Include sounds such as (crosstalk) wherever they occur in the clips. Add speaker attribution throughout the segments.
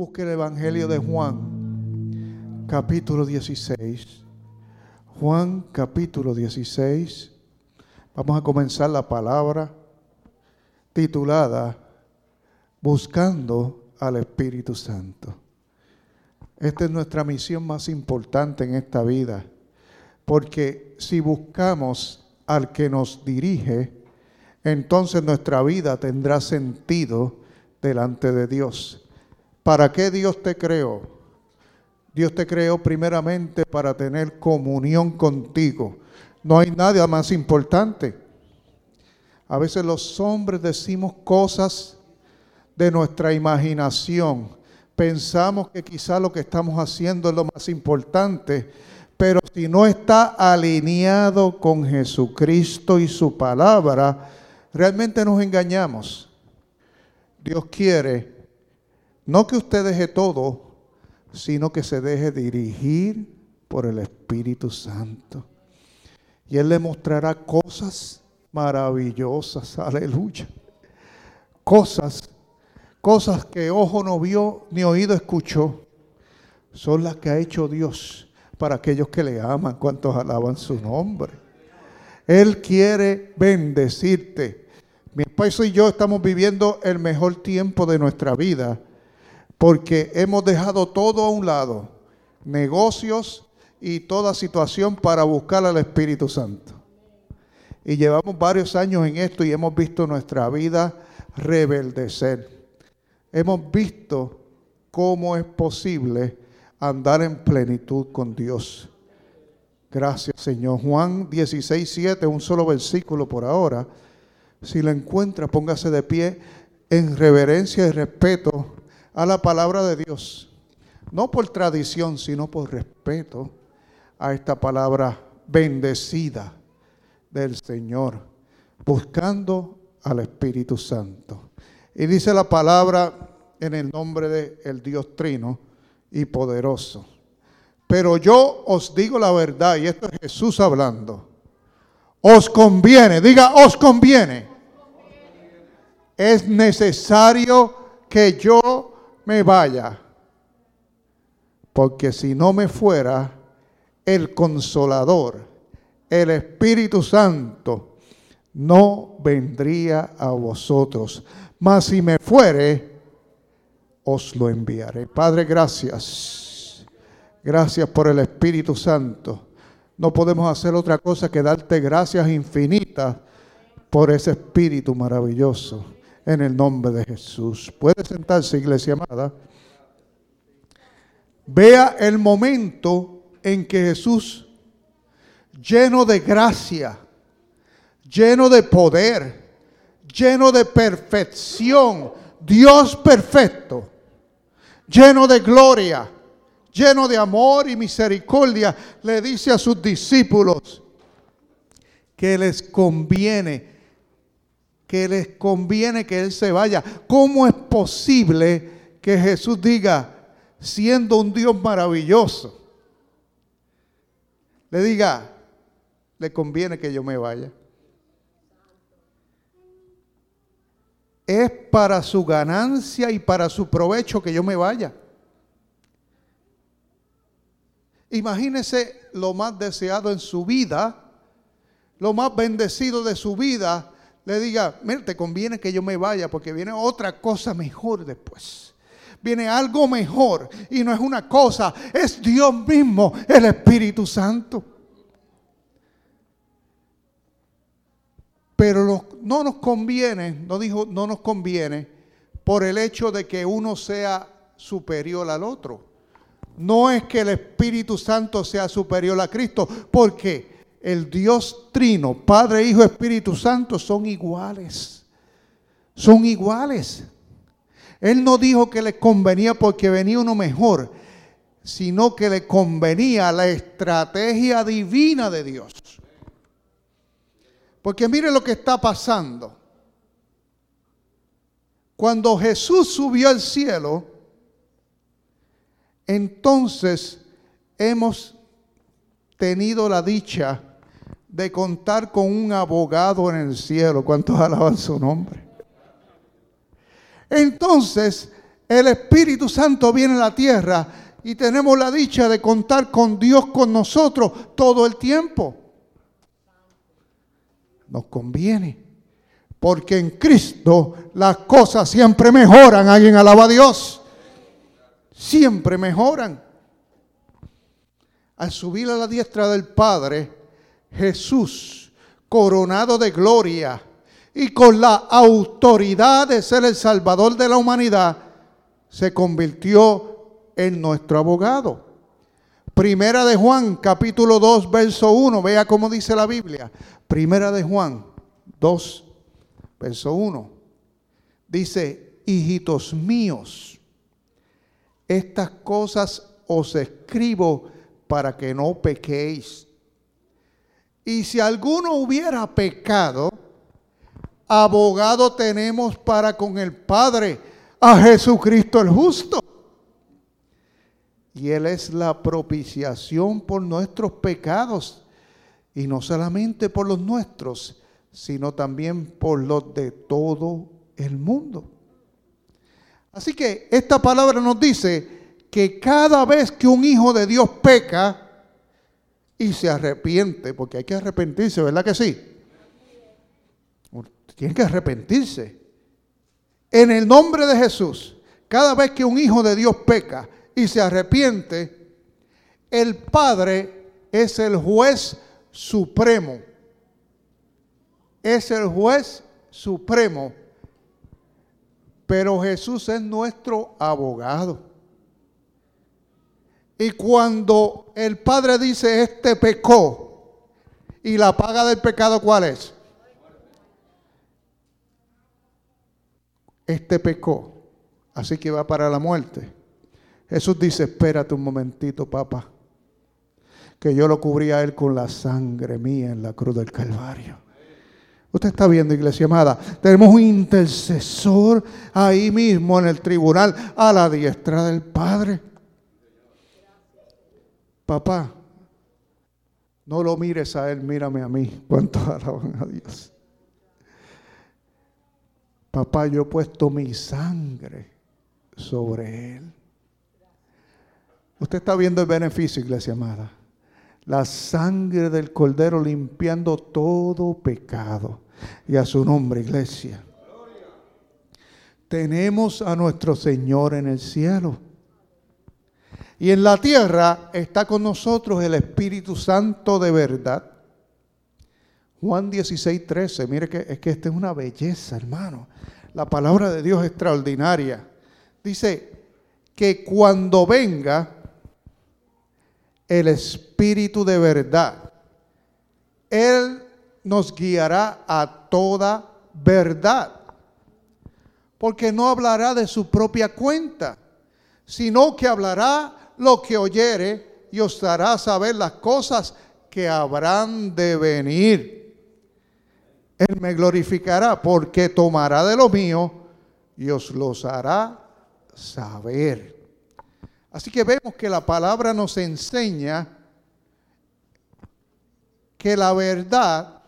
Speaker 1: Busque el Evangelio de Juan, capítulo 16. Juan, capítulo 16. Vamos a comenzar la palabra titulada Buscando al Espíritu Santo. Esta es nuestra misión más importante en esta vida, porque si buscamos al que nos dirige, entonces nuestra vida tendrá sentido delante de Dios. ¿Para qué Dios te creó? Dios te creó primeramente para tener comunión contigo. No hay nada más importante. A veces los hombres decimos cosas de nuestra imaginación. Pensamos que quizá lo que estamos haciendo es lo más importante, pero si no está alineado con Jesucristo y su palabra, realmente nos engañamos. Dios quiere no que usted deje todo, sino que se deje dirigir por el Espíritu Santo. Y Él le mostrará cosas maravillosas, aleluya. Cosas, cosas que ojo no vio ni oído escuchó, son las que ha hecho Dios para aquellos que le aman, cuantos alaban su nombre. Él quiere bendecirte. Mi esposo y yo estamos viviendo el mejor tiempo de nuestra vida porque hemos dejado todo a un lado, negocios y toda situación para buscar al Espíritu Santo. Y llevamos varios años en esto y hemos visto nuestra vida rebeldecer. Hemos visto cómo es posible andar en plenitud con Dios. Gracias, Señor. Juan 16, 7, un solo versículo por ahora. Si lo encuentra, póngase de pie en reverencia y respeto a la palabra de Dios. No por tradición, sino por respeto a esta palabra bendecida del Señor, buscando al Espíritu Santo. Y dice la palabra en el nombre del Dios Trino y poderoso. Pero yo os digo la verdad, y esto es Jesús hablando. Os conviene, diga, os conviene. Es necesario que yo me vaya. Porque si no me fuera, el consolador, el Espíritu Santo, no vendría a vosotros. Mas si me fuere, os lo enviaré. Padre, gracias Gracias por el Espíritu Santo. No podemos hacer otra cosa que darte gracias infinitas por ese Espíritu maravilloso. En el nombre de Jesús. Puede sentarse, iglesia amada. Vea el momento en que Jesús, lleno de gracia, lleno de poder, lleno de perfección, Dios perfecto, lleno de gloria, lleno de amor y misericordia, le dice a sus discípulos que les conviene, que les conviene que Él se vaya. ¿Cómo es posible que Jesús diga, siendo un Dios maravilloso, le diga, le conviene que yo me vaya? Es para su ganancia y para su provecho que yo me vaya. Imagínese lo más deseado en su vida, lo más bendecido de su vida, le diga, mira, te conviene que yo me vaya porque viene otra cosa mejor después. Viene algo mejor y no es una cosa, es Dios mismo, el Espíritu Santo. Pero no nos conviene, no dijo, no nos conviene por el hecho de que uno sea superior al otro no es que el Espíritu Santo sea superior a Cristo, porque el Dios trino, Padre, Hijo, Espíritu Santo, son iguales. Son iguales. Él no dijo que le convenía porque venía uno mejor, sino que le convenía la estrategia divina de Dios. Porque mire lo que está pasando. Cuando Jesús subió al cielo, entonces hemos tenido la dicha de contar con un abogado en el cielo. ¿Cuántos alaban su nombre? Entonces, el Espíritu Santo viene a la tierra y tenemos la dicha de contar con Dios con nosotros todo el tiempo. Nos conviene. Porque en Cristo las cosas siempre mejoran. Alguien alaba a Dios. Siempre mejoran. Al subir a la diestra del Padre, Jesús, coronado de gloria y con la autoridad de ser el Salvador de la humanidad, se convirtió en nuestro abogado. Primera de Juan, capítulo 2, verso 1. Vea cómo dice la Biblia. Primera de Juan 2, verso 1. Dice, hijitos míos, estas cosas os escribo para que no pequéis. Y si alguno hubiera pecado, abogado tenemos para con el Padre, a Jesucristo el justo. Y Él es la propiciación por nuestros pecados. Y no solamente por los nuestros, sino también por los de todo el mundo. Así que esta palabra nos dice que cada vez que un hijo de Dios peca y se arrepiente, porque hay que arrepentirse, ¿verdad que sí? Tiene que arrepentirse. En el nombre de Jesús, cada vez que un hijo de Dios peca y se arrepiente, el Padre es el juez supremo es el juez supremo, pero Jesús es nuestro abogado. Y cuando el Padre dice, este pecó, y la paga del pecado, ¿cuál es? Este pecó, así que va para la muerte. Jesús dice, espérate un momentito, papá, que yo lo cubría a él con la sangre mía en la cruz del Calvario. Usted está viendo, iglesia amada, tenemos un intercesor ahí mismo en el tribunal a la diestra del Padre. Papá, no lo mires a él, mírame a mí. ¿Cuántos (laughs) alaban a Dios? Papá, yo he puesto mi sangre sobre él. Usted está viendo el beneficio, iglesia amada la sangre del Cordero limpiando todo pecado. Y a su nombre, iglesia. Tenemos a nuestro Señor en el cielo. Y en la tierra está con nosotros el Espíritu Santo de verdad. Juan 16, 13. Mire que es que esta es una belleza, hermano. La palabra de Dios es extraordinaria. Dice que cuando venga, el Espíritu de verdad. Él nos guiará a toda verdad. Porque no hablará de su propia cuenta, sino que hablará lo que oyere y os dará a saber las cosas que habrán de venir. Él me glorificará porque tomará de lo mío y os los hará saber. Así que vemos que la palabra nos enseña que la verdad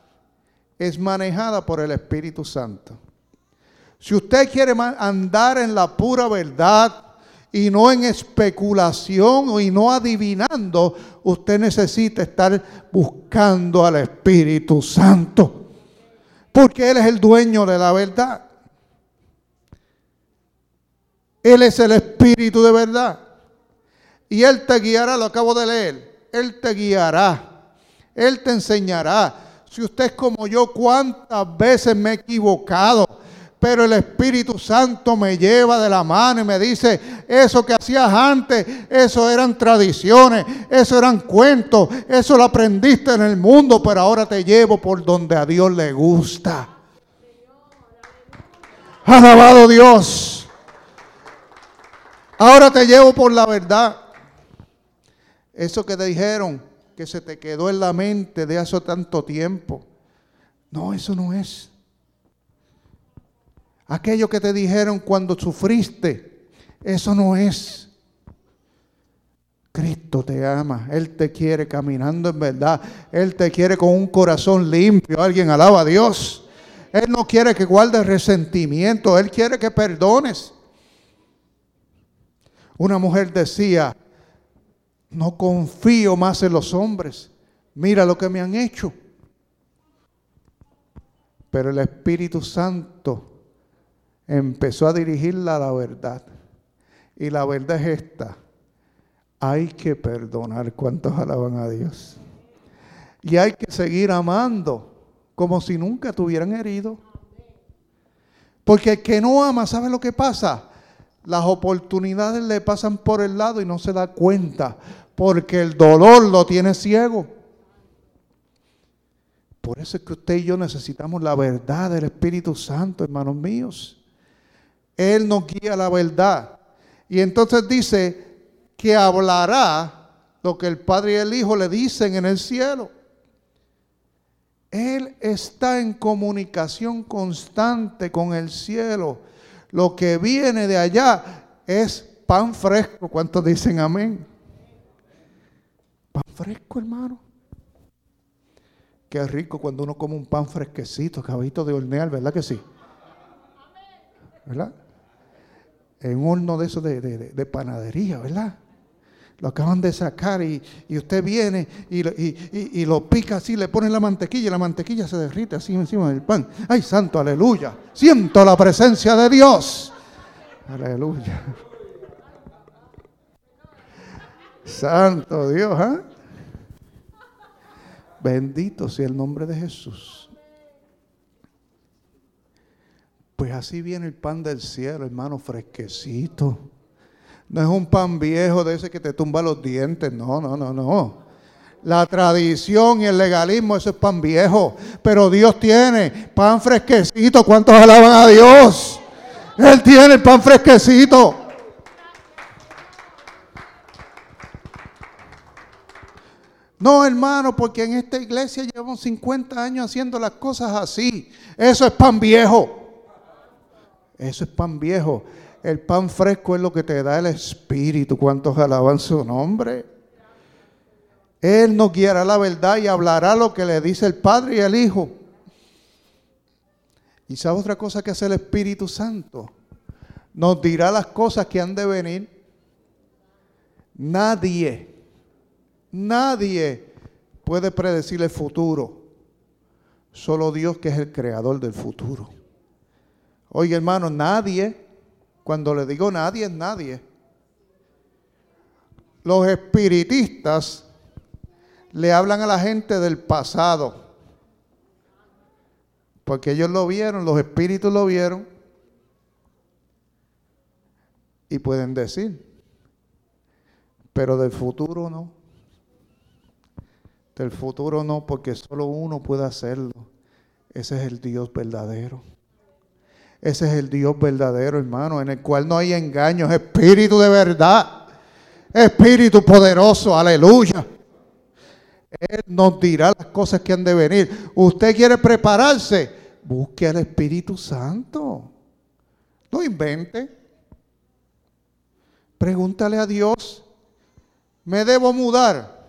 Speaker 1: es manejada por el Espíritu Santo. Si usted quiere andar en la pura verdad y no en especulación y no adivinando, usted necesita estar buscando al Espíritu Santo. Porque Él es el dueño de la verdad. Él es el Espíritu de verdad. Y Él te guiará, lo acabo de leer. Él te guiará. Él te enseñará. Si usted es como yo, cuántas veces me he equivocado. Pero el Espíritu Santo me lleva de la mano y me dice, eso que hacías antes, eso eran tradiciones, eso eran cuentos, eso lo aprendiste en el mundo, pero ahora te llevo por donde a Dios le gusta. Alabado Dios. Ahora te llevo por la verdad. Eso que te dijeron, que se te quedó en la mente de hace tanto tiempo. No, eso no es. Aquello que te dijeron cuando sufriste, eso no es. Cristo te ama, Él te quiere caminando en verdad, Él te quiere con un corazón limpio. Alguien alaba a Dios. Él no quiere que guardes resentimiento, Él quiere que perdones. Una mujer decía, no confío más en los hombres, mira lo que me han hecho. Pero el Espíritu Santo empezó a dirigirla a la verdad. Y la verdad es esta. Hay que perdonar. ¿Cuántos alaban a Dios? Y hay que seguir amando como si nunca tuvieran herido. Porque el que no ama, ¿sabe lo que pasa? Las oportunidades le pasan por el lado y no se da cuenta. Porque el dolor lo tiene ciego. Por eso es que usted y yo necesitamos la verdad del Espíritu Santo, hermanos míos. Él nos guía la verdad. Y entonces dice que hablará lo que el Padre y el Hijo le dicen en el cielo. Él está en comunicación constante con el cielo. Lo que viene de allá es pan fresco. ¿Cuántos dicen amén? Pan fresco, hermano. Qué rico cuando uno come un pan fresquecito, caballito de hornear, ¿verdad que sí? ¿Verdad? En horno de eso de, panadería, ¿verdad? Lo acaban de sacar y, usted viene y, lo pica así, le pone la mantequilla y la mantequilla se derrite así encima del pan. ¡Ay, santo, aleluya! Siento la presencia de Dios. Aleluya. Santo Dios, ¿eh? Bendito sea el nombre de Jesús. Pues así viene el pan del cielo, hermano, fresquecito. No es un pan viejo de ese que te tumba los dientes. No, no, no, no. La tradición y el legalismo, eso es pan viejo. Pero Dios tiene pan fresquecito. ¿Cuántos alaban a Dios? Él tiene el pan fresquecito. No, hermano, porque en esta iglesia llevamos 50 años haciendo las cosas así. Eso es pan viejo. Eso es pan viejo. El pan fresco es lo que te da el Espíritu. ¿Cuántos alaban su nombre? Él nos guiará la verdad y hablará lo que le dice el Padre y el Hijo. ¿Y sabe otra cosa que hace el Espíritu Santo? Nos dirá las cosas que han de venir. Nadie Nadie puede predecir el futuro. Solo Dios que es el creador del futuro. Oye hermano, nadie, cuando le digo nadie es nadie. Los espiritistas le hablan a la gente del pasado. Porque ellos lo vieron, los espíritus lo vieron. Y pueden decir. Pero del futuro no. Del futuro no, porque solo uno puede hacerlo. Ese es el Dios verdadero. Ese es el Dios verdadero, hermano, en el cual no hay engaños. Espíritu de verdad. Espíritu poderoso. Aleluya. Él nos dirá las cosas que han de venir. Usted quiere prepararse. Busque al Espíritu Santo. No invente. Pregúntale a Dios. ¿Me debo mudar?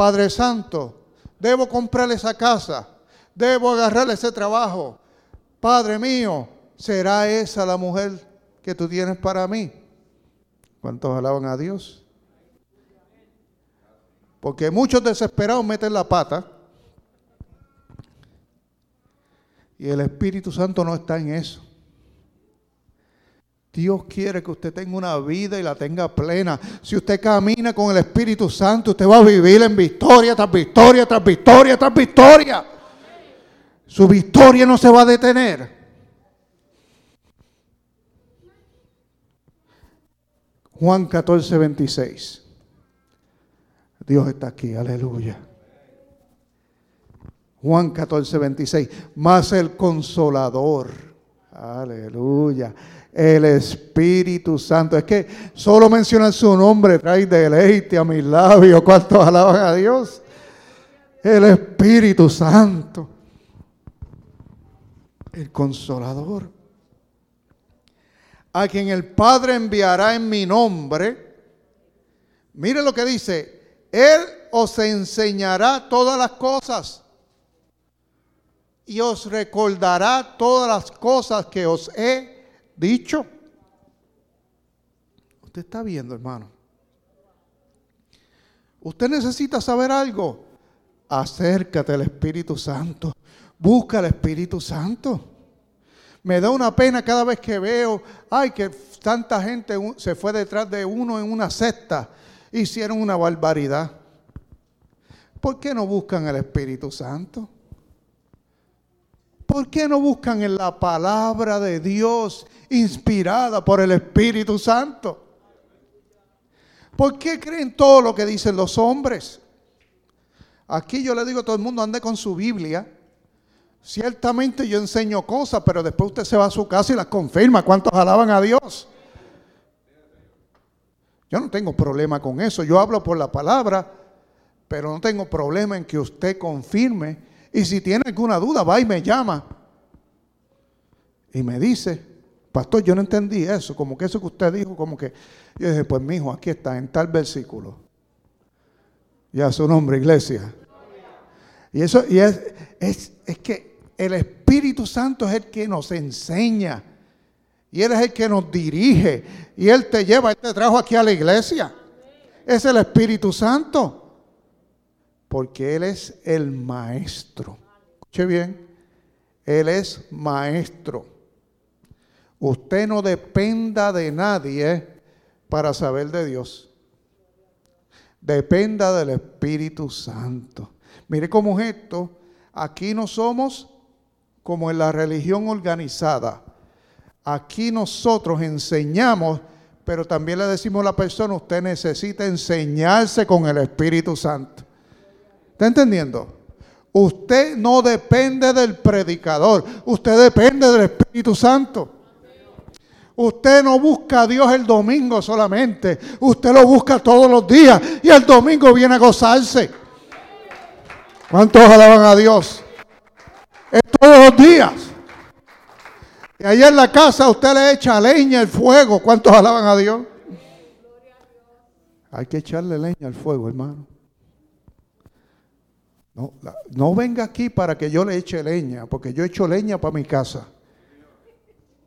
Speaker 1: Padre Santo, debo comprarle esa casa, debo agarrarle ese trabajo. Padre mío, ¿será esa la mujer que tú tienes para mí? ¿Cuántos alaban a Dios? Porque muchos desesperados meten la pata. Y el Espíritu Santo no está en eso. Dios quiere que usted tenga una vida y la tenga plena. Si usted camina con el Espíritu Santo, usted va a vivir en victoria tras victoria, tras victoria, tras victoria. Su victoria no se va a detener. Juan 14, 26. Dios está aquí, aleluya. Juan 14, 26. Más el consolador. Aleluya el Espíritu Santo. Es que solo mencionar su nombre trae deleite a mis labios. ¿Cuántos alaban a Dios? El Espíritu Santo. El consolador. A quien el Padre enviará en mi nombre. Mire lo que dice. Él os enseñará todas las cosas y os recordará todas las cosas que os he dicho. Usted está viendo, hermano. Usted necesita saber algo. Acércate al Espíritu Santo. Busca al Espíritu Santo. Me da una pena cada vez que veo, ay, que tanta gente se fue detrás de uno en una secta. Hicieron una barbaridad. ¿Por qué no buscan el Espíritu Santo? ¿Por qué no buscan en la palabra de Dios inspirada por el Espíritu Santo? ¿Por qué creen todo lo que dicen los hombres? Aquí yo le digo a todo el mundo, ande con su Biblia. Ciertamente yo enseño cosas, pero después usted se va a su casa y las confirma. ¿Cuántos alaban a Dios? Yo no tengo problema con eso. Yo hablo por la palabra, pero no tengo problema en que usted confirme y si tiene alguna duda, va y me llama. Y me dice, pastor, yo no entendí eso, como que eso que usted dijo, como que... Yo dije, pues mi hijo, aquí está, en tal versículo. Ya su nombre, iglesia. Y eso, y es, es, es que el Espíritu Santo es el que nos enseña. Y Él es el que nos dirige. Y Él te lleva, Él te trajo aquí a la iglesia. Es el Espíritu Santo porque Él es el maestro. Escuche bien, Él es maestro. Usted no dependa de nadie para saber de Dios. Dependa del Espíritu Santo. Mire cómo es esto. Aquí no somos como en la religión organizada. Aquí nosotros enseñamos, pero también le decimos a la persona, usted necesita enseñarse con el Espíritu Santo. ¿Está entendiendo? Usted no depende del predicador, usted depende del Espíritu Santo. Usted no busca a Dios el domingo solamente, usted lo busca todos los días y el domingo viene a gozarse. ¿Cuántos alaban a Dios? Es todos los días. Y allá en la casa usted le echa leña al fuego. ¿Cuántos alaban a Dios? Hay que echarle leña al fuego, hermano. No, venga aquí para que yo le eche leña, porque yo echo leña para mi casa.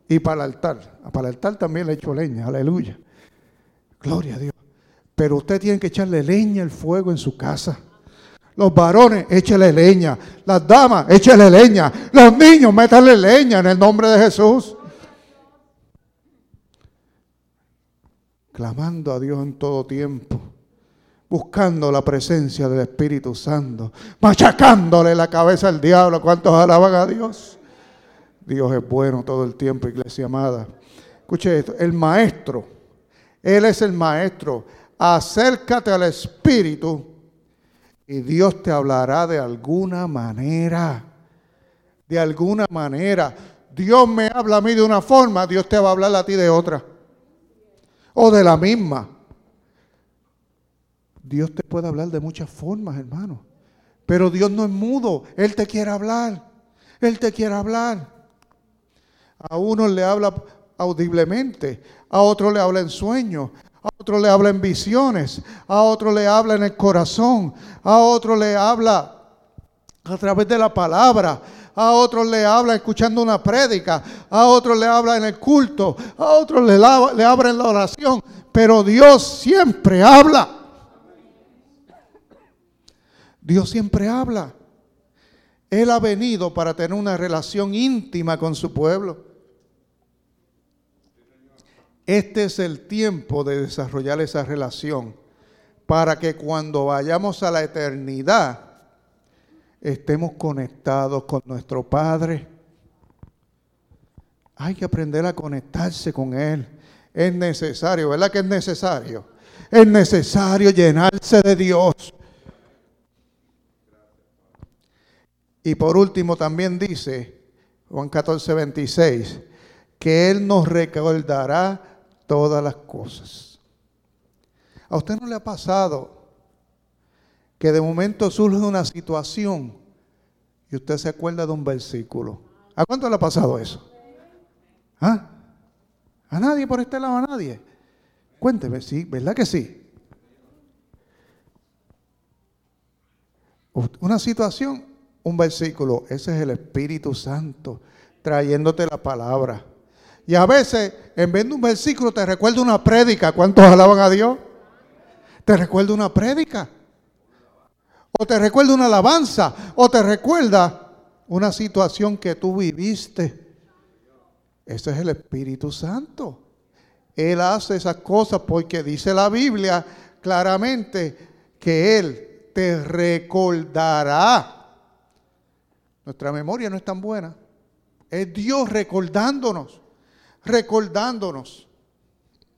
Speaker 1: Y para el altar. Para el altar también le echo leña, aleluya. Gloria a Dios. Pero usted tiene que echarle leña al fuego en su casa. Los varones, échele leña. Las damas, échele leña. Los niños, métanle leña en el nombre de Jesús. Clamando a Dios en todo tiempo buscando la presencia del Espíritu Santo, machacándole la cabeza al diablo. ¿Cuántos alaban a Dios? Dios es bueno todo el tiempo, iglesia amada. Escuche esto, el maestro, Él es el maestro. Acércate al Espíritu y Dios te hablará de alguna manera. De alguna manera. Dios me habla a mí de una forma, Dios te va a hablar a ti de otra. O de la misma. Dios te puede hablar de muchas formas, hermano. Pero Dios no es mudo. Él te quiere hablar. Él te quiere hablar. A uno le habla audiblemente, a otro le habla en sueños, otro le habla en visiones, a otro le habla en el corazón, a otro le habla a través de la palabra, a otro le habla escuchando una prédica, a otro le habla en el culto, a otro le, le habla en la oración, pero Dios siempre habla. Dios siempre habla. Él ha venido para tener una relación íntima con su pueblo. Este es el tiempo de desarrollar esa relación para que cuando vayamos a la eternidad estemos conectados con nuestro Padre. Hay que aprender a conectarse con Él. Es necesario, ¿verdad que es necesario? Es necesario llenarse de Dios. Y por último también dice, Juan 14, 26, que Él nos recordará todas las cosas. ¿A usted no le ha pasado que de momento surge una situación y usted se acuerda de un versículo? ¿A cuánto le ha pasado eso? ¿Ah? ¿A nadie por este lado? ¿A nadie? Cuénteme, sí, ¿verdad que sí? Una situación un versículo, ese es el Espíritu Santo trayéndote la palabra. Y a veces, en vez de un versículo, te recuerda una prédica. ¿Cuántos alaban a Dios? Te recuerda una prédica. O te recuerda una alabanza. O te recuerda una situación que tú viviste. Ese es el Espíritu Santo. Él hace esas cosas porque dice la Biblia claramente que Él te recordará. Nuestra memoria no es tan buena. Es Dios recordándonos, recordándonos,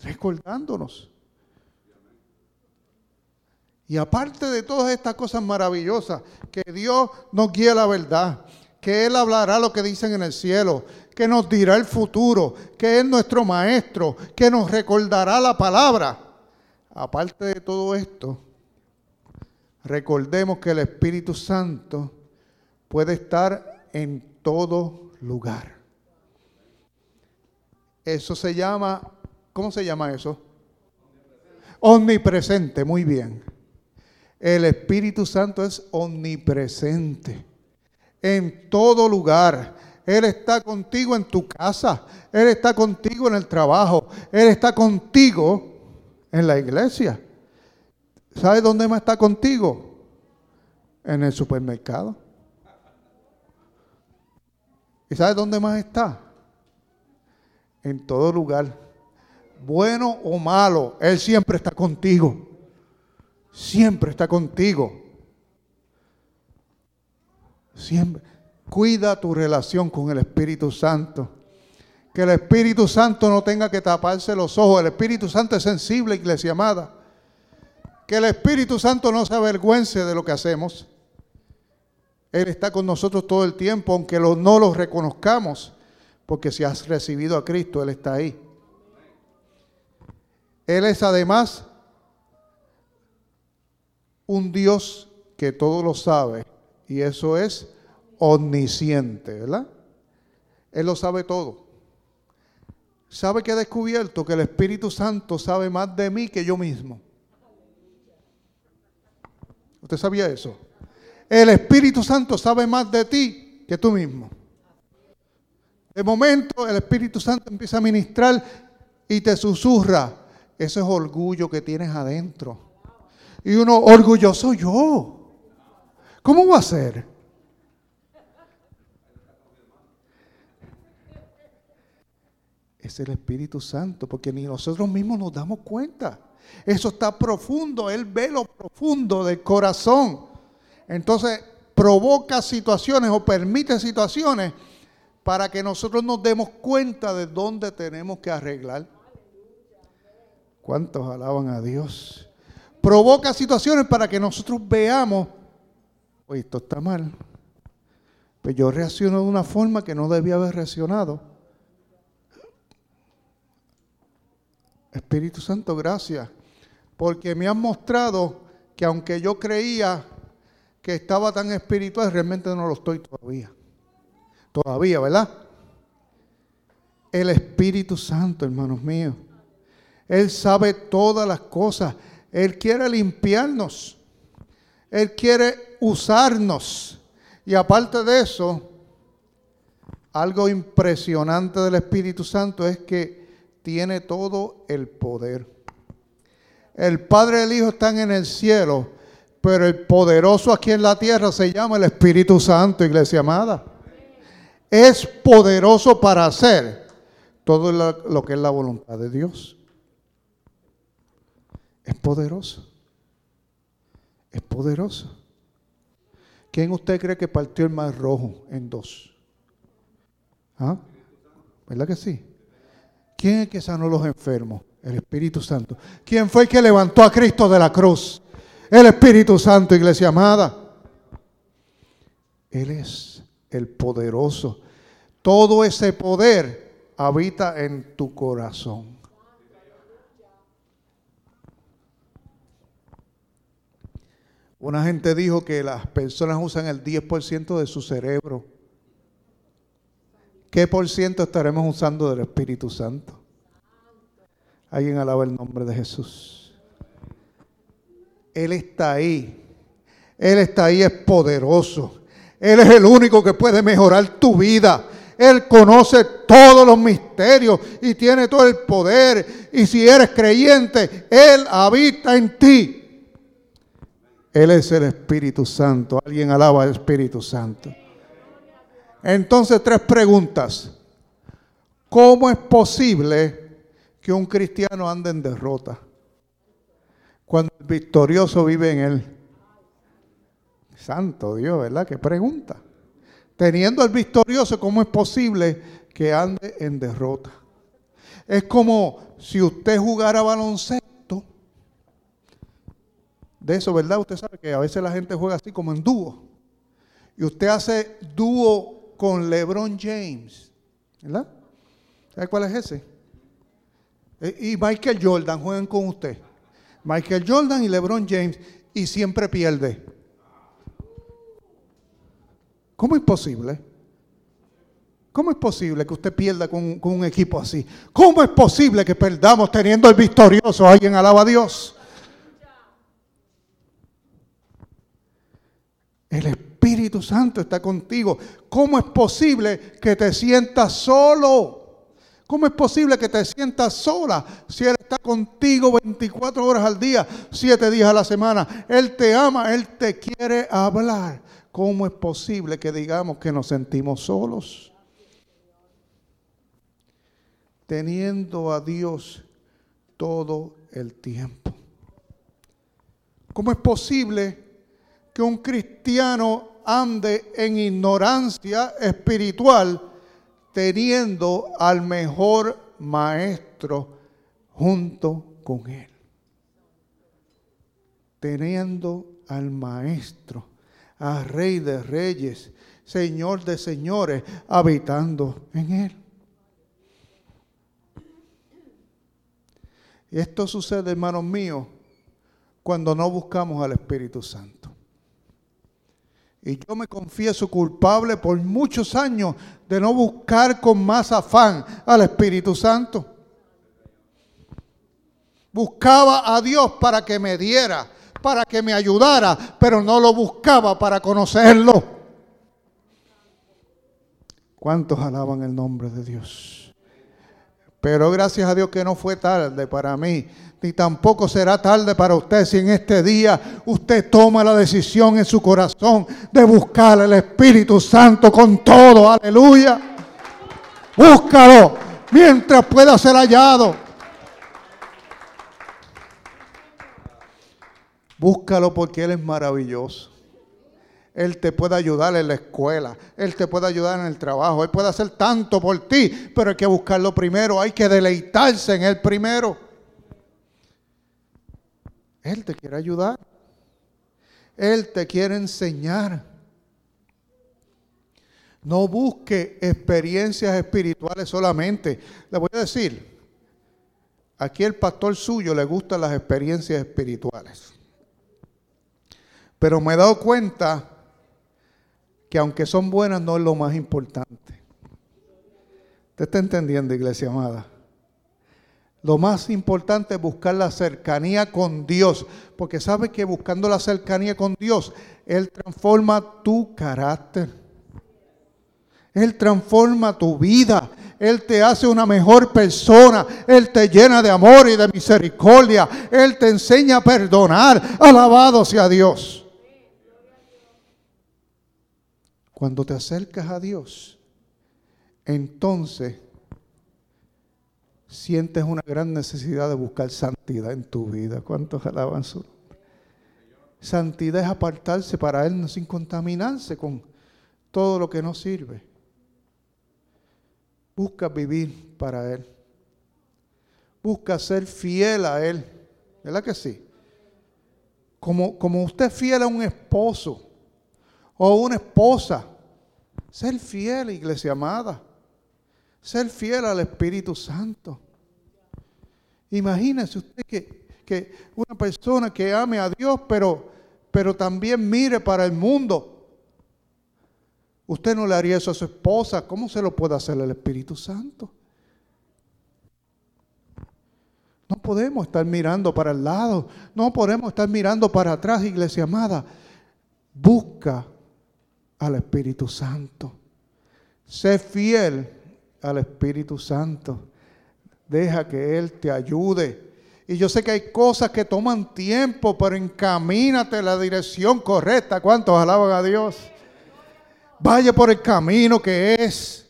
Speaker 1: recordándonos. Y aparte de todas estas cosas maravillosas, que Dios nos guía la verdad, que Él hablará lo que dicen en el cielo, que nos dirá el futuro, que es nuestro maestro, que nos recordará la palabra. Aparte de todo esto, recordemos que el Espíritu Santo puede estar en todo lugar. Eso se llama, ¿cómo se llama eso? Omnipresente, muy bien. El Espíritu Santo es omnipresente en todo lugar. Él está contigo en tu casa. Él está contigo en el trabajo. Él está contigo en la iglesia. ¿Sabes dónde más está contigo? En el supermercado. ¿Y sabes dónde más está? En todo lugar. Bueno o malo, Él siempre está contigo siempre está contigo. Siempre. Cuida tu relación con el Espíritu Santo. Que el Espíritu Santo no tenga que taparse los ojos. El Espíritu Santo es sensible, iglesia amada. Que el Espíritu Santo no se avergüence de lo que hacemos. Él está con nosotros todo el tiempo, aunque no lo reconozcamos. Porque si has recibido a Cristo, Él está ahí. Él es además un Dios que todo lo sabe y eso es omnisciente, ¿verdad? Él lo sabe todo. ¿Sabe que he descubierto que el Espíritu Santo sabe más de mí que yo mismo? ¿Usted sabía eso? El Espíritu Santo sabe más de ti que tú mismo. De momento el Espíritu Santo empieza a ministrar y te susurra. Ese es orgullo que tienes adentro. Y uno, orgulloso yo. ¿Cómo va a ser? Es el Espíritu Santo, porque ni nosotros mismos nos damos cuenta. Eso está profundo, Él ve lo profundo del corazón. Entonces provoca situaciones o permite situaciones para que nosotros nos demos cuenta de dónde tenemos que arreglar. ¿Cuántos alaban a Dios? provoca situaciones para que nosotros veamos, oye, esto está mal. Pues yo reacciono de una forma que no debía haber reaccionado. Espíritu Santo, gracias. Porque me han mostrado que aunque yo creía que estaba tan espiritual, realmente no lo estoy todavía. Todavía, ¿verdad? El Espíritu Santo, hermanos míos. Él sabe todas las cosas. Él quiere limpiarnos. Él quiere usarnos. Y aparte de eso, algo impresionante del Espíritu Santo es que tiene todo el poder. El Padre y el Hijo están en el cielo, pero el poderoso aquí en la tierra se llama el Espíritu Santo, iglesia amada. Es poderoso para hacer todo lo que es la voluntad de Dios. Es poderoso. Es poderoso. ¿Quién usted cree que partió el mar rojo en dos? ¿Ah? ¿Verdad que sí? ¿Quién es que sanó los enfermos? El Espíritu Santo. ¿Quién fue el que levantó a Cristo de la cruz? El Espíritu Santo, iglesia amada. Él es el poderoso. Todo ese poder habita en tu corazón. Una gente dijo que las personas usan el 10% de su cerebro. ¿Qué por ciento estaremos usando del Espíritu Santo? Alguien alaba el nombre de Jesús. Él está ahí. Él está ahí, es poderoso. Él es el único que puede mejorar tu vida. Él conoce todos los misterios y tiene todo el poder. Y si eres creyente, Él habita en ti. Él es el Espíritu Santo. Alguien alaba al Espíritu Santo. Entonces, tres preguntas. ¿Cómo es posible que un cristiano ande en derrota? Cuando el victorioso vive en él. Santo Dios, ¿verdad? ¿Qué pregunta? Teniendo al victorioso, ¿cómo es posible que ande en derrota? Es como si usted jugara baloncesto. De eso, ¿verdad? Usted sabe que a veces la gente juega así como en dúo. Y usted hace dúo con LeBron James. ¿Verdad? ¿Sabe cuál es ese? Eh, y Michael Jordan juegan con usted. Michael Jordan y LeBron James. Y siempre pierde. ¿Cómo es posible? ¿Cómo es posible que usted pierda con, un equipo así? ¿Cómo es posible que perdamos teniendo el victorioso? Alguien alaba a Dios. El Espíritu Santo está contigo. ¿Cómo es posible que te sientas solo? ¿Cómo es posible que te sientas sola si Él está contigo 24 horas al día, 7 días a la semana? Él te ama, Él te quiere hablar. ¿Cómo es posible que digamos que nos sentimos solos? Teniendo a Dios todo el tiempo. ¿Cómo es posible que un cristiano ande en ignorancia espiritual teniendo al mejor maestro junto con él? Teniendo al maestro a Rey de Reyes, Señor de Señores, habitando en Él. Esto sucede, hermanos míos, cuando no buscamos al Espíritu Santo. Y yo me confieso culpable por muchos años de no buscar con más afán al Espíritu Santo. Buscaba a Dios para que me diera, para que me ayudara, pero no lo buscaba para conocerlo. ¿Cuántos alaban el nombre de Dios? Pero gracias a Dios que no fue tarde para mí, ni tampoco será tarde para usted si en este día usted toma la decisión en su corazón de buscar al Espíritu Santo con todo. Aleluya. Búscalo mientras pueda ser hallado. Búscalo porque Él es maravilloso. Él te puede ayudar en la escuela, Él te puede ayudar en el trabajo, Él puede hacer tanto por ti, pero hay que buscarlo primero, hay que deleitarse en Él primero. Él te quiere ayudar, Él te quiere enseñar. No busque experiencias espirituales solamente. Le voy a decir, aquí el pastor suyo le gustan las experiencias espirituales. Pero me he dado cuenta que aunque son buenas, no es lo más importante. ¿Usted está entendiendo, iglesia amada? Lo más importante es buscar la cercanía con Dios, porque sabe que buscando la cercanía con Dios, Él transforma tu carácter. Él transforma tu vida. Él te hace una mejor persona. Él te llena de amor y de misericordia. Él te enseña a perdonar. Alabado sea Dios. Cuando te acercas a Dios, entonces sientes una gran necesidad de buscar santidad en tu vida. ¿Cuántos alaban su nombre? Santidad es apartarse para Él sin contaminarse con todo lo que no sirve. Busca vivir para Él. Busca ser fiel a Él. ¿Verdad que sí? Como, como usted es fiel a un esposo o una esposa. Ser fiel, iglesia amada. Ser fiel al Espíritu Santo. Imagínese usted que, que, una persona que ame a Dios, pero, pero también mire para el mundo. Usted no le haría eso a su esposa. ¿Cómo se lo puede hacer el Espíritu Santo? No podemos estar mirando para el lado. No podemos estar mirando para atrás, iglesia amada. Busca al Espíritu Santo. Sé fiel al Espíritu Santo. Deja que Él te ayude. Y yo sé que hay cosas que toman tiempo, pero encamínate en la dirección correcta. ¿Cuántos alaban a Dios? Vaya por el camino que es.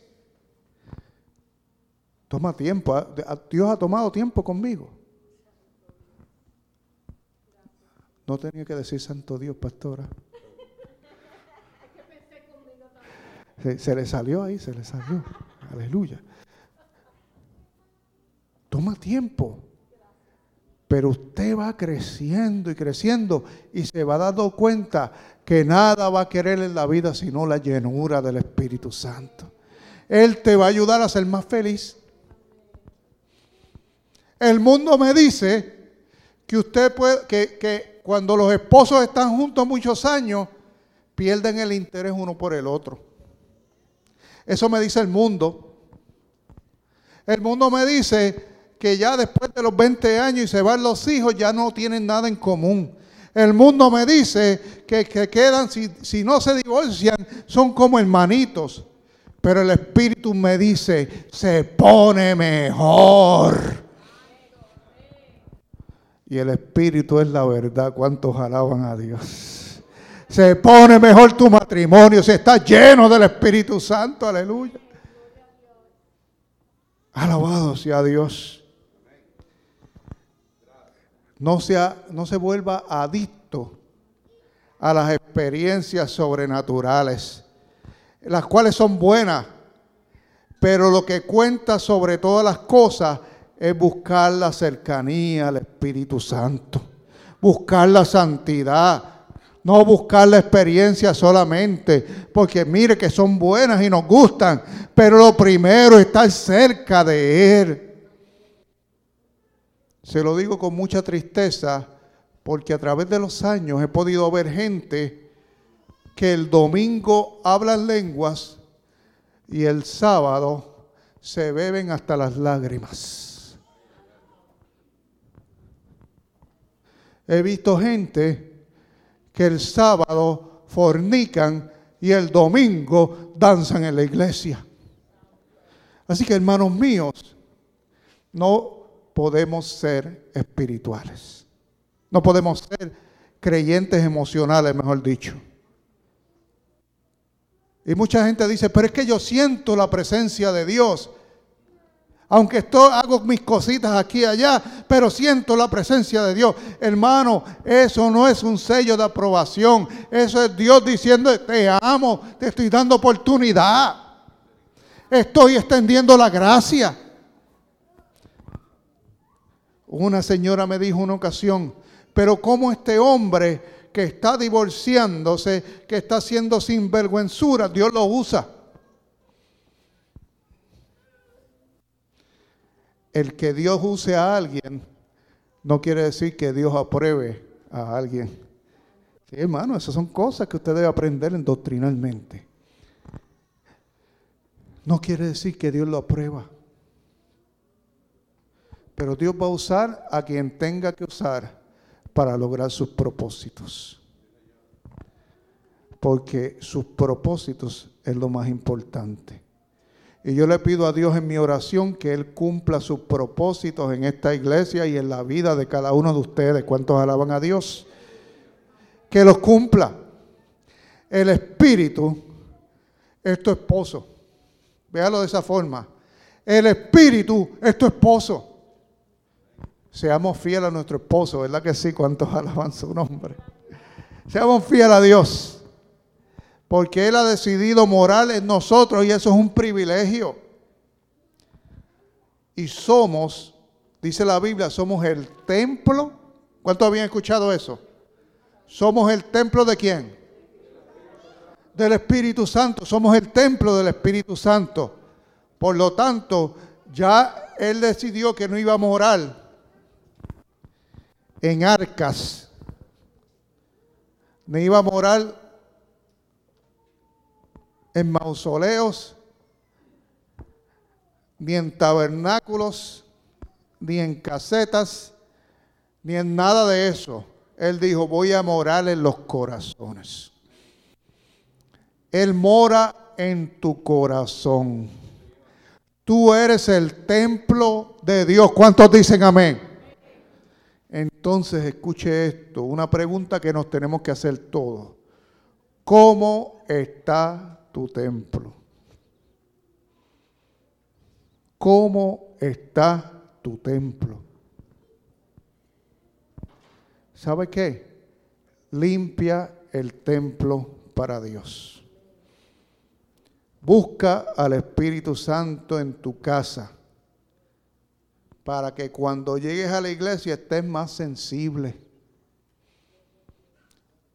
Speaker 1: Toma tiempo. Dios ha tomado tiempo conmigo. No tenía que decir Santo Dios, pastora. Se, le salió ahí, se le salió. Aleluya. Toma tiempo. Pero usted va creciendo y creciendo y se va dando cuenta que nada va a querer en la vida sino la llenura del Espíritu Santo. Él te va a ayudar a ser más feliz. El mundo me dice que usted puede, que, que cuando los esposos están juntos muchos años, pierden el interés uno por el otro. Eso me dice el mundo. El mundo me dice que ya después de los 20 años y se van los hijos, ya no tienen nada en común. El mundo me dice que, que quedan, si, si no se divorcian, son como hermanitos. Pero el Espíritu me dice, se pone mejor. Y el Espíritu es la verdad. ¿Cuántos alaban a Dios? Se pone mejor tu matrimonio, se está lleno del Espíritu Santo, aleluya. Alabado sea Dios. No, sea, no se vuelva adicto a las experiencias sobrenaturales, las cuales son buenas, pero lo que cuenta sobre todas las cosas es buscar la cercanía al Espíritu Santo, buscar la santidad, no buscar la experiencia solamente, porque mire que son buenas y nos gustan, pero lo primero es estar cerca de Él. Se lo digo con mucha tristeza, porque a través de los años he podido ver gente que el domingo hablan lenguas y el sábado se beben hasta las lágrimas. He visto gente que el sábado fornican y el domingo danzan en la iglesia. Así que hermanos míos, no podemos ser espirituales. No podemos ser creyentes emocionales, mejor dicho. Y mucha gente dice, pero es que yo siento la presencia de Dios. Aunque estoy, hago mis cositas aquí y allá, pero siento la presencia de Dios. Hermano, eso no es un sello de aprobación. Eso es Dios diciendo, te amo, te estoy dando oportunidad. Estoy extendiendo la gracia. Una señora me dijo una ocasión, pero ¿cómo este hombre que está divorciándose, que está haciendo sinvergüenzura, Dios lo usa? El que Dios use a alguien no quiere decir que Dios apruebe a alguien. Sí, hermano, esas son cosas que usted debe aprender doctrinalmente. No quiere decir que Dios lo aprueba. Pero Dios va a usar a quien tenga que usar para lograr sus propósitos. Porque sus propósitos es lo más importante. Y yo le pido a Dios en mi oración que Él cumpla sus propósitos en esta iglesia y en la vida de cada uno de ustedes. ¿Cuántos alaban a Dios? Que los cumpla. El Espíritu es tu esposo. Véalo de esa forma. El Espíritu es tu esposo. Seamos fieles a nuestro esposo, ¿verdad que sí? ¿Cuántos alaban su nombre? Seamos fieles a Dios. Porque Él ha decidido morar en nosotros y eso es un privilegio. Y somos, dice la Biblia, somos el templo. ¿Cuántos habían escuchado eso? Somos el templo de quién? Del Espíritu Santo. Somos el templo del Espíritu Santo. Por lo tanto, ya Él decidió que no iba a morar en arcas, ni iba a morar en mausoleos, ni en tabernáculos, ni en casetas, ni en nada de eso. Él dijo, voy a morar en los corazones. Él mora en tu corazón. Tú eres el templo de Dios. ¿Cuántos dicen amén? Entonces, escuche esto, una pregunta que nos tenemos que hacer todos. ¿Cómo está tu templo? ¿Cómo está tu templo? ¿Sabe qué? Limpia el templo para Dios. Busca al Espíritu Santo en tu casa para que cuando llegues a la iglesia estés más sensible.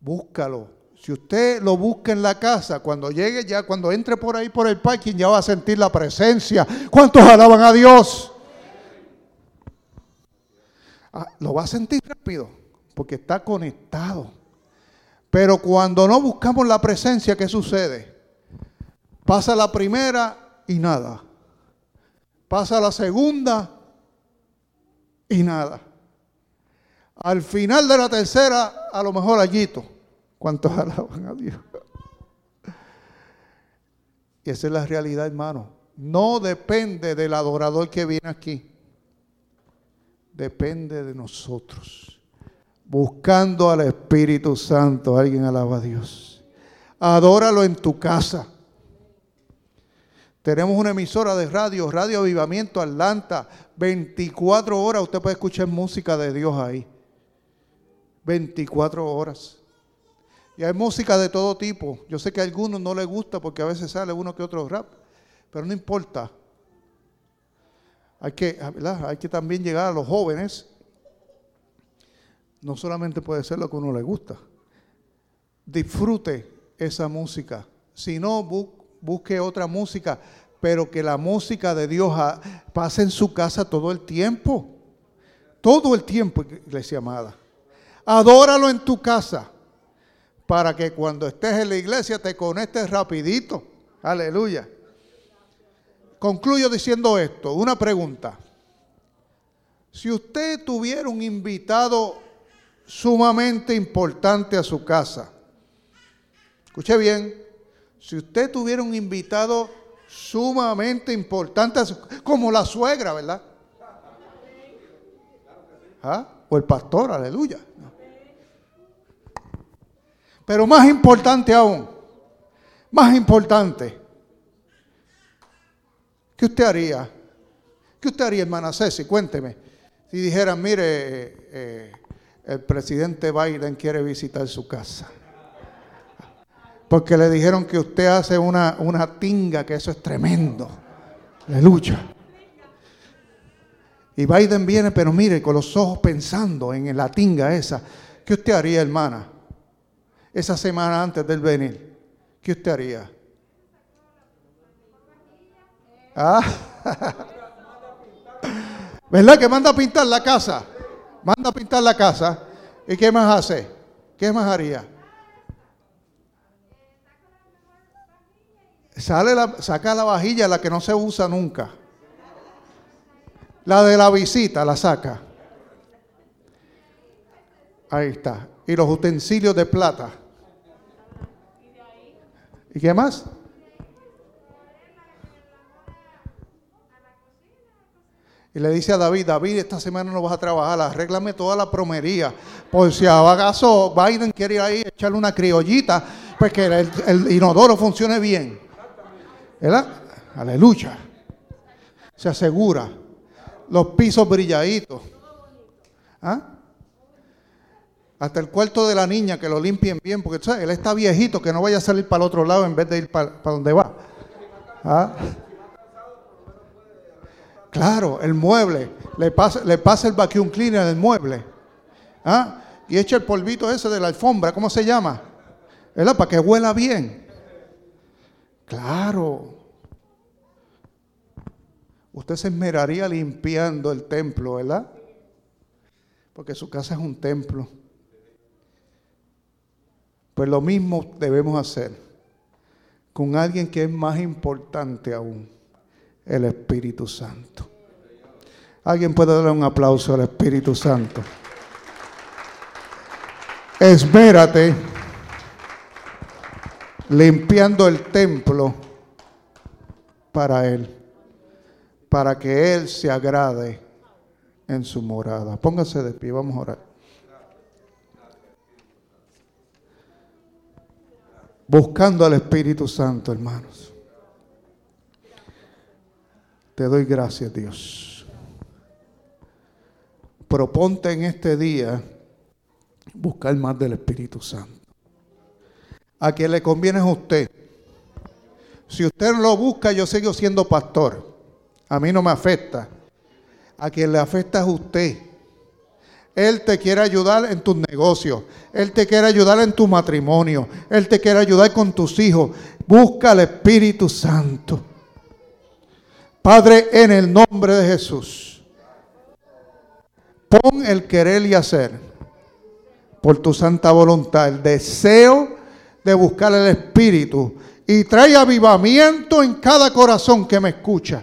Speaker 1: Búscalo. Si usted lo busca en la casa, cuando llegue ya, cuando entre por ahí por el parking, ya va a sentir la presencia. ¿Cuántos alaban a Dios? Ah, lo va a sentir rápido, porque está conectado. Pero cuando no buscamos la presencia, ¿qué sucede? Pasa la primera y nada. Pasa la segunda y nada. Al final de la tercera, a lo mejor allito. ¿Cuántos (laughs) alaban a Dios? Y esa es la realidad, hermano. No depende del adorador que viene aquí. Depende de nosotros. Buscando al Espíritu Santo. Alguien alaba a Dios. Adóralo en tu casa. Tenemos una emisora de radio, Radio Avivamiento Atlanta. 24 horas usted puede escuchar música de Dios ahí. 24 horas. Y hay música de todo tipo. Yo sé que a algunos no les gusta porque a veces sale uno que otro rap, pero no importa. Hay que, hay que también llegar a los jóvenes. No solamente puede ser lo que uno le gusta. Disfrute esa música. Si no, busque otra música, pero que la música de Dios pase en su casa todo el tiempo. Todo el tiempo, iglesia amada. Adóralo en tu casa para que cuando estés en la iglesia te conectes rapidito. Aleluya. Concluyo diciendo esto, una pregunta. Si usted tuviera un invitado sumamente importante a su casa, escuche bien, si usted tuviera un invitado sumamente importante, como la suegra, ¿verdad? ¿Ah? O el pastor, aleluya. Pero más importante aún, más importante, ¿qué usted haría? ¿Qué usted haría, hermana Ceci? Cuénteme. Si dijeran, mire, eh, eh, el presidente Biden quiere visitar su casa porque le dijeron que usted hace una, una tinga, que eso es tremendo. Aleluya. Y Biden viene, pero mire, con los ojos pensando en la tinga esa. ¿Qué usted haría, hermana? Esa semana antes del venir. ¿Qué usted haría? ¿Ah? (laughs) ¿Verdad que manda a pintar la casa? Manda a pintar la casa. ¿Y qué más hace? ¿Qué más haría? Sale la, saca la vajilla, la que no se usa nunca. La de la visita la saca. Ahí está. Y los utensilios de plata. ¿Y qué más? Y le dice a David, David, esta semana no vas a trabajar, arréglame toda la promería. Por si acaso Biden quiere ir ahí echarle una criollita, pues que el inodoro funcione bien. ¿Verdad? Aleluya. Se asegura. Los pisos brilladitos. ¿Ah? Hasta el cuarto de la niña que lo limpien bien, porque ¿sabes? él está viejito, que no vaya a salir para el otro lado en vez de ir para, donde va. ¿Ah? Claro, el mueble. Le pasa, le pasa el vacuum cleaner del mueble. ¿Ah? Y echa el polvito ese de la alfombra, ¿cómo se llama? ¿Verdad? Para que huela bien. Claro. Usted se esmeraría limpiando el templo, ¿verdad? Porque su casa es un templo. Pues lo mismo debemos hacer con alguien que es más importante aún, el Espíritu Santo. Alguien puede darle un aplauso al Espíritu Santo. Esmérate limpiando el templo para Él, para que Él se agrade en su morada. Póngase de pie, vamos a orar. Buscando al Espíritu Santo, hermanos. Te doy gracias, Dios. Proponte en este día buscar más del Espíritu Santo. A quien le conviene es a usted. Si usted no lo busca, yo sigo siendo pastor. A mí no me afecta. A quien le afecta es usted. Él te quiere ayudar en tus negocios. Él te quiere ayudar en tu matrimonio. Él te quiere ayudar con tus hijos. Busca al Espíritu Santo. Padre, en el nombre de Jesús, pon el querer y hacer por tu santa voluntad, el deseo de buscar el Espíritu y trae avivamiento en cada corazón que me escucha.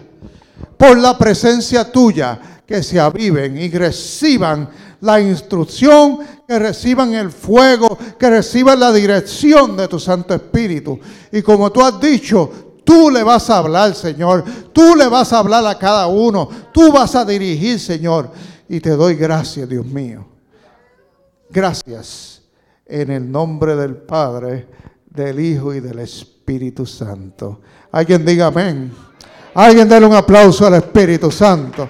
Speaker 1: Por la presencia tuya, que se aviven y reciban la instrucción, que reciban el fuego, que reciban la dirección de tu Santo Espíritu. Y como tú has dicho, Tú le vas a hablar, Señor. Tú le vas a hablar a cada uno. Tú vas a dirigir, Señor. Y te doy gracias, Dios mío. Gracias en el nombre del Padre, del Hijo y del Espíritu Santo. Alguien diga amén. Alguien déle un aplauso al Espíritu Santo.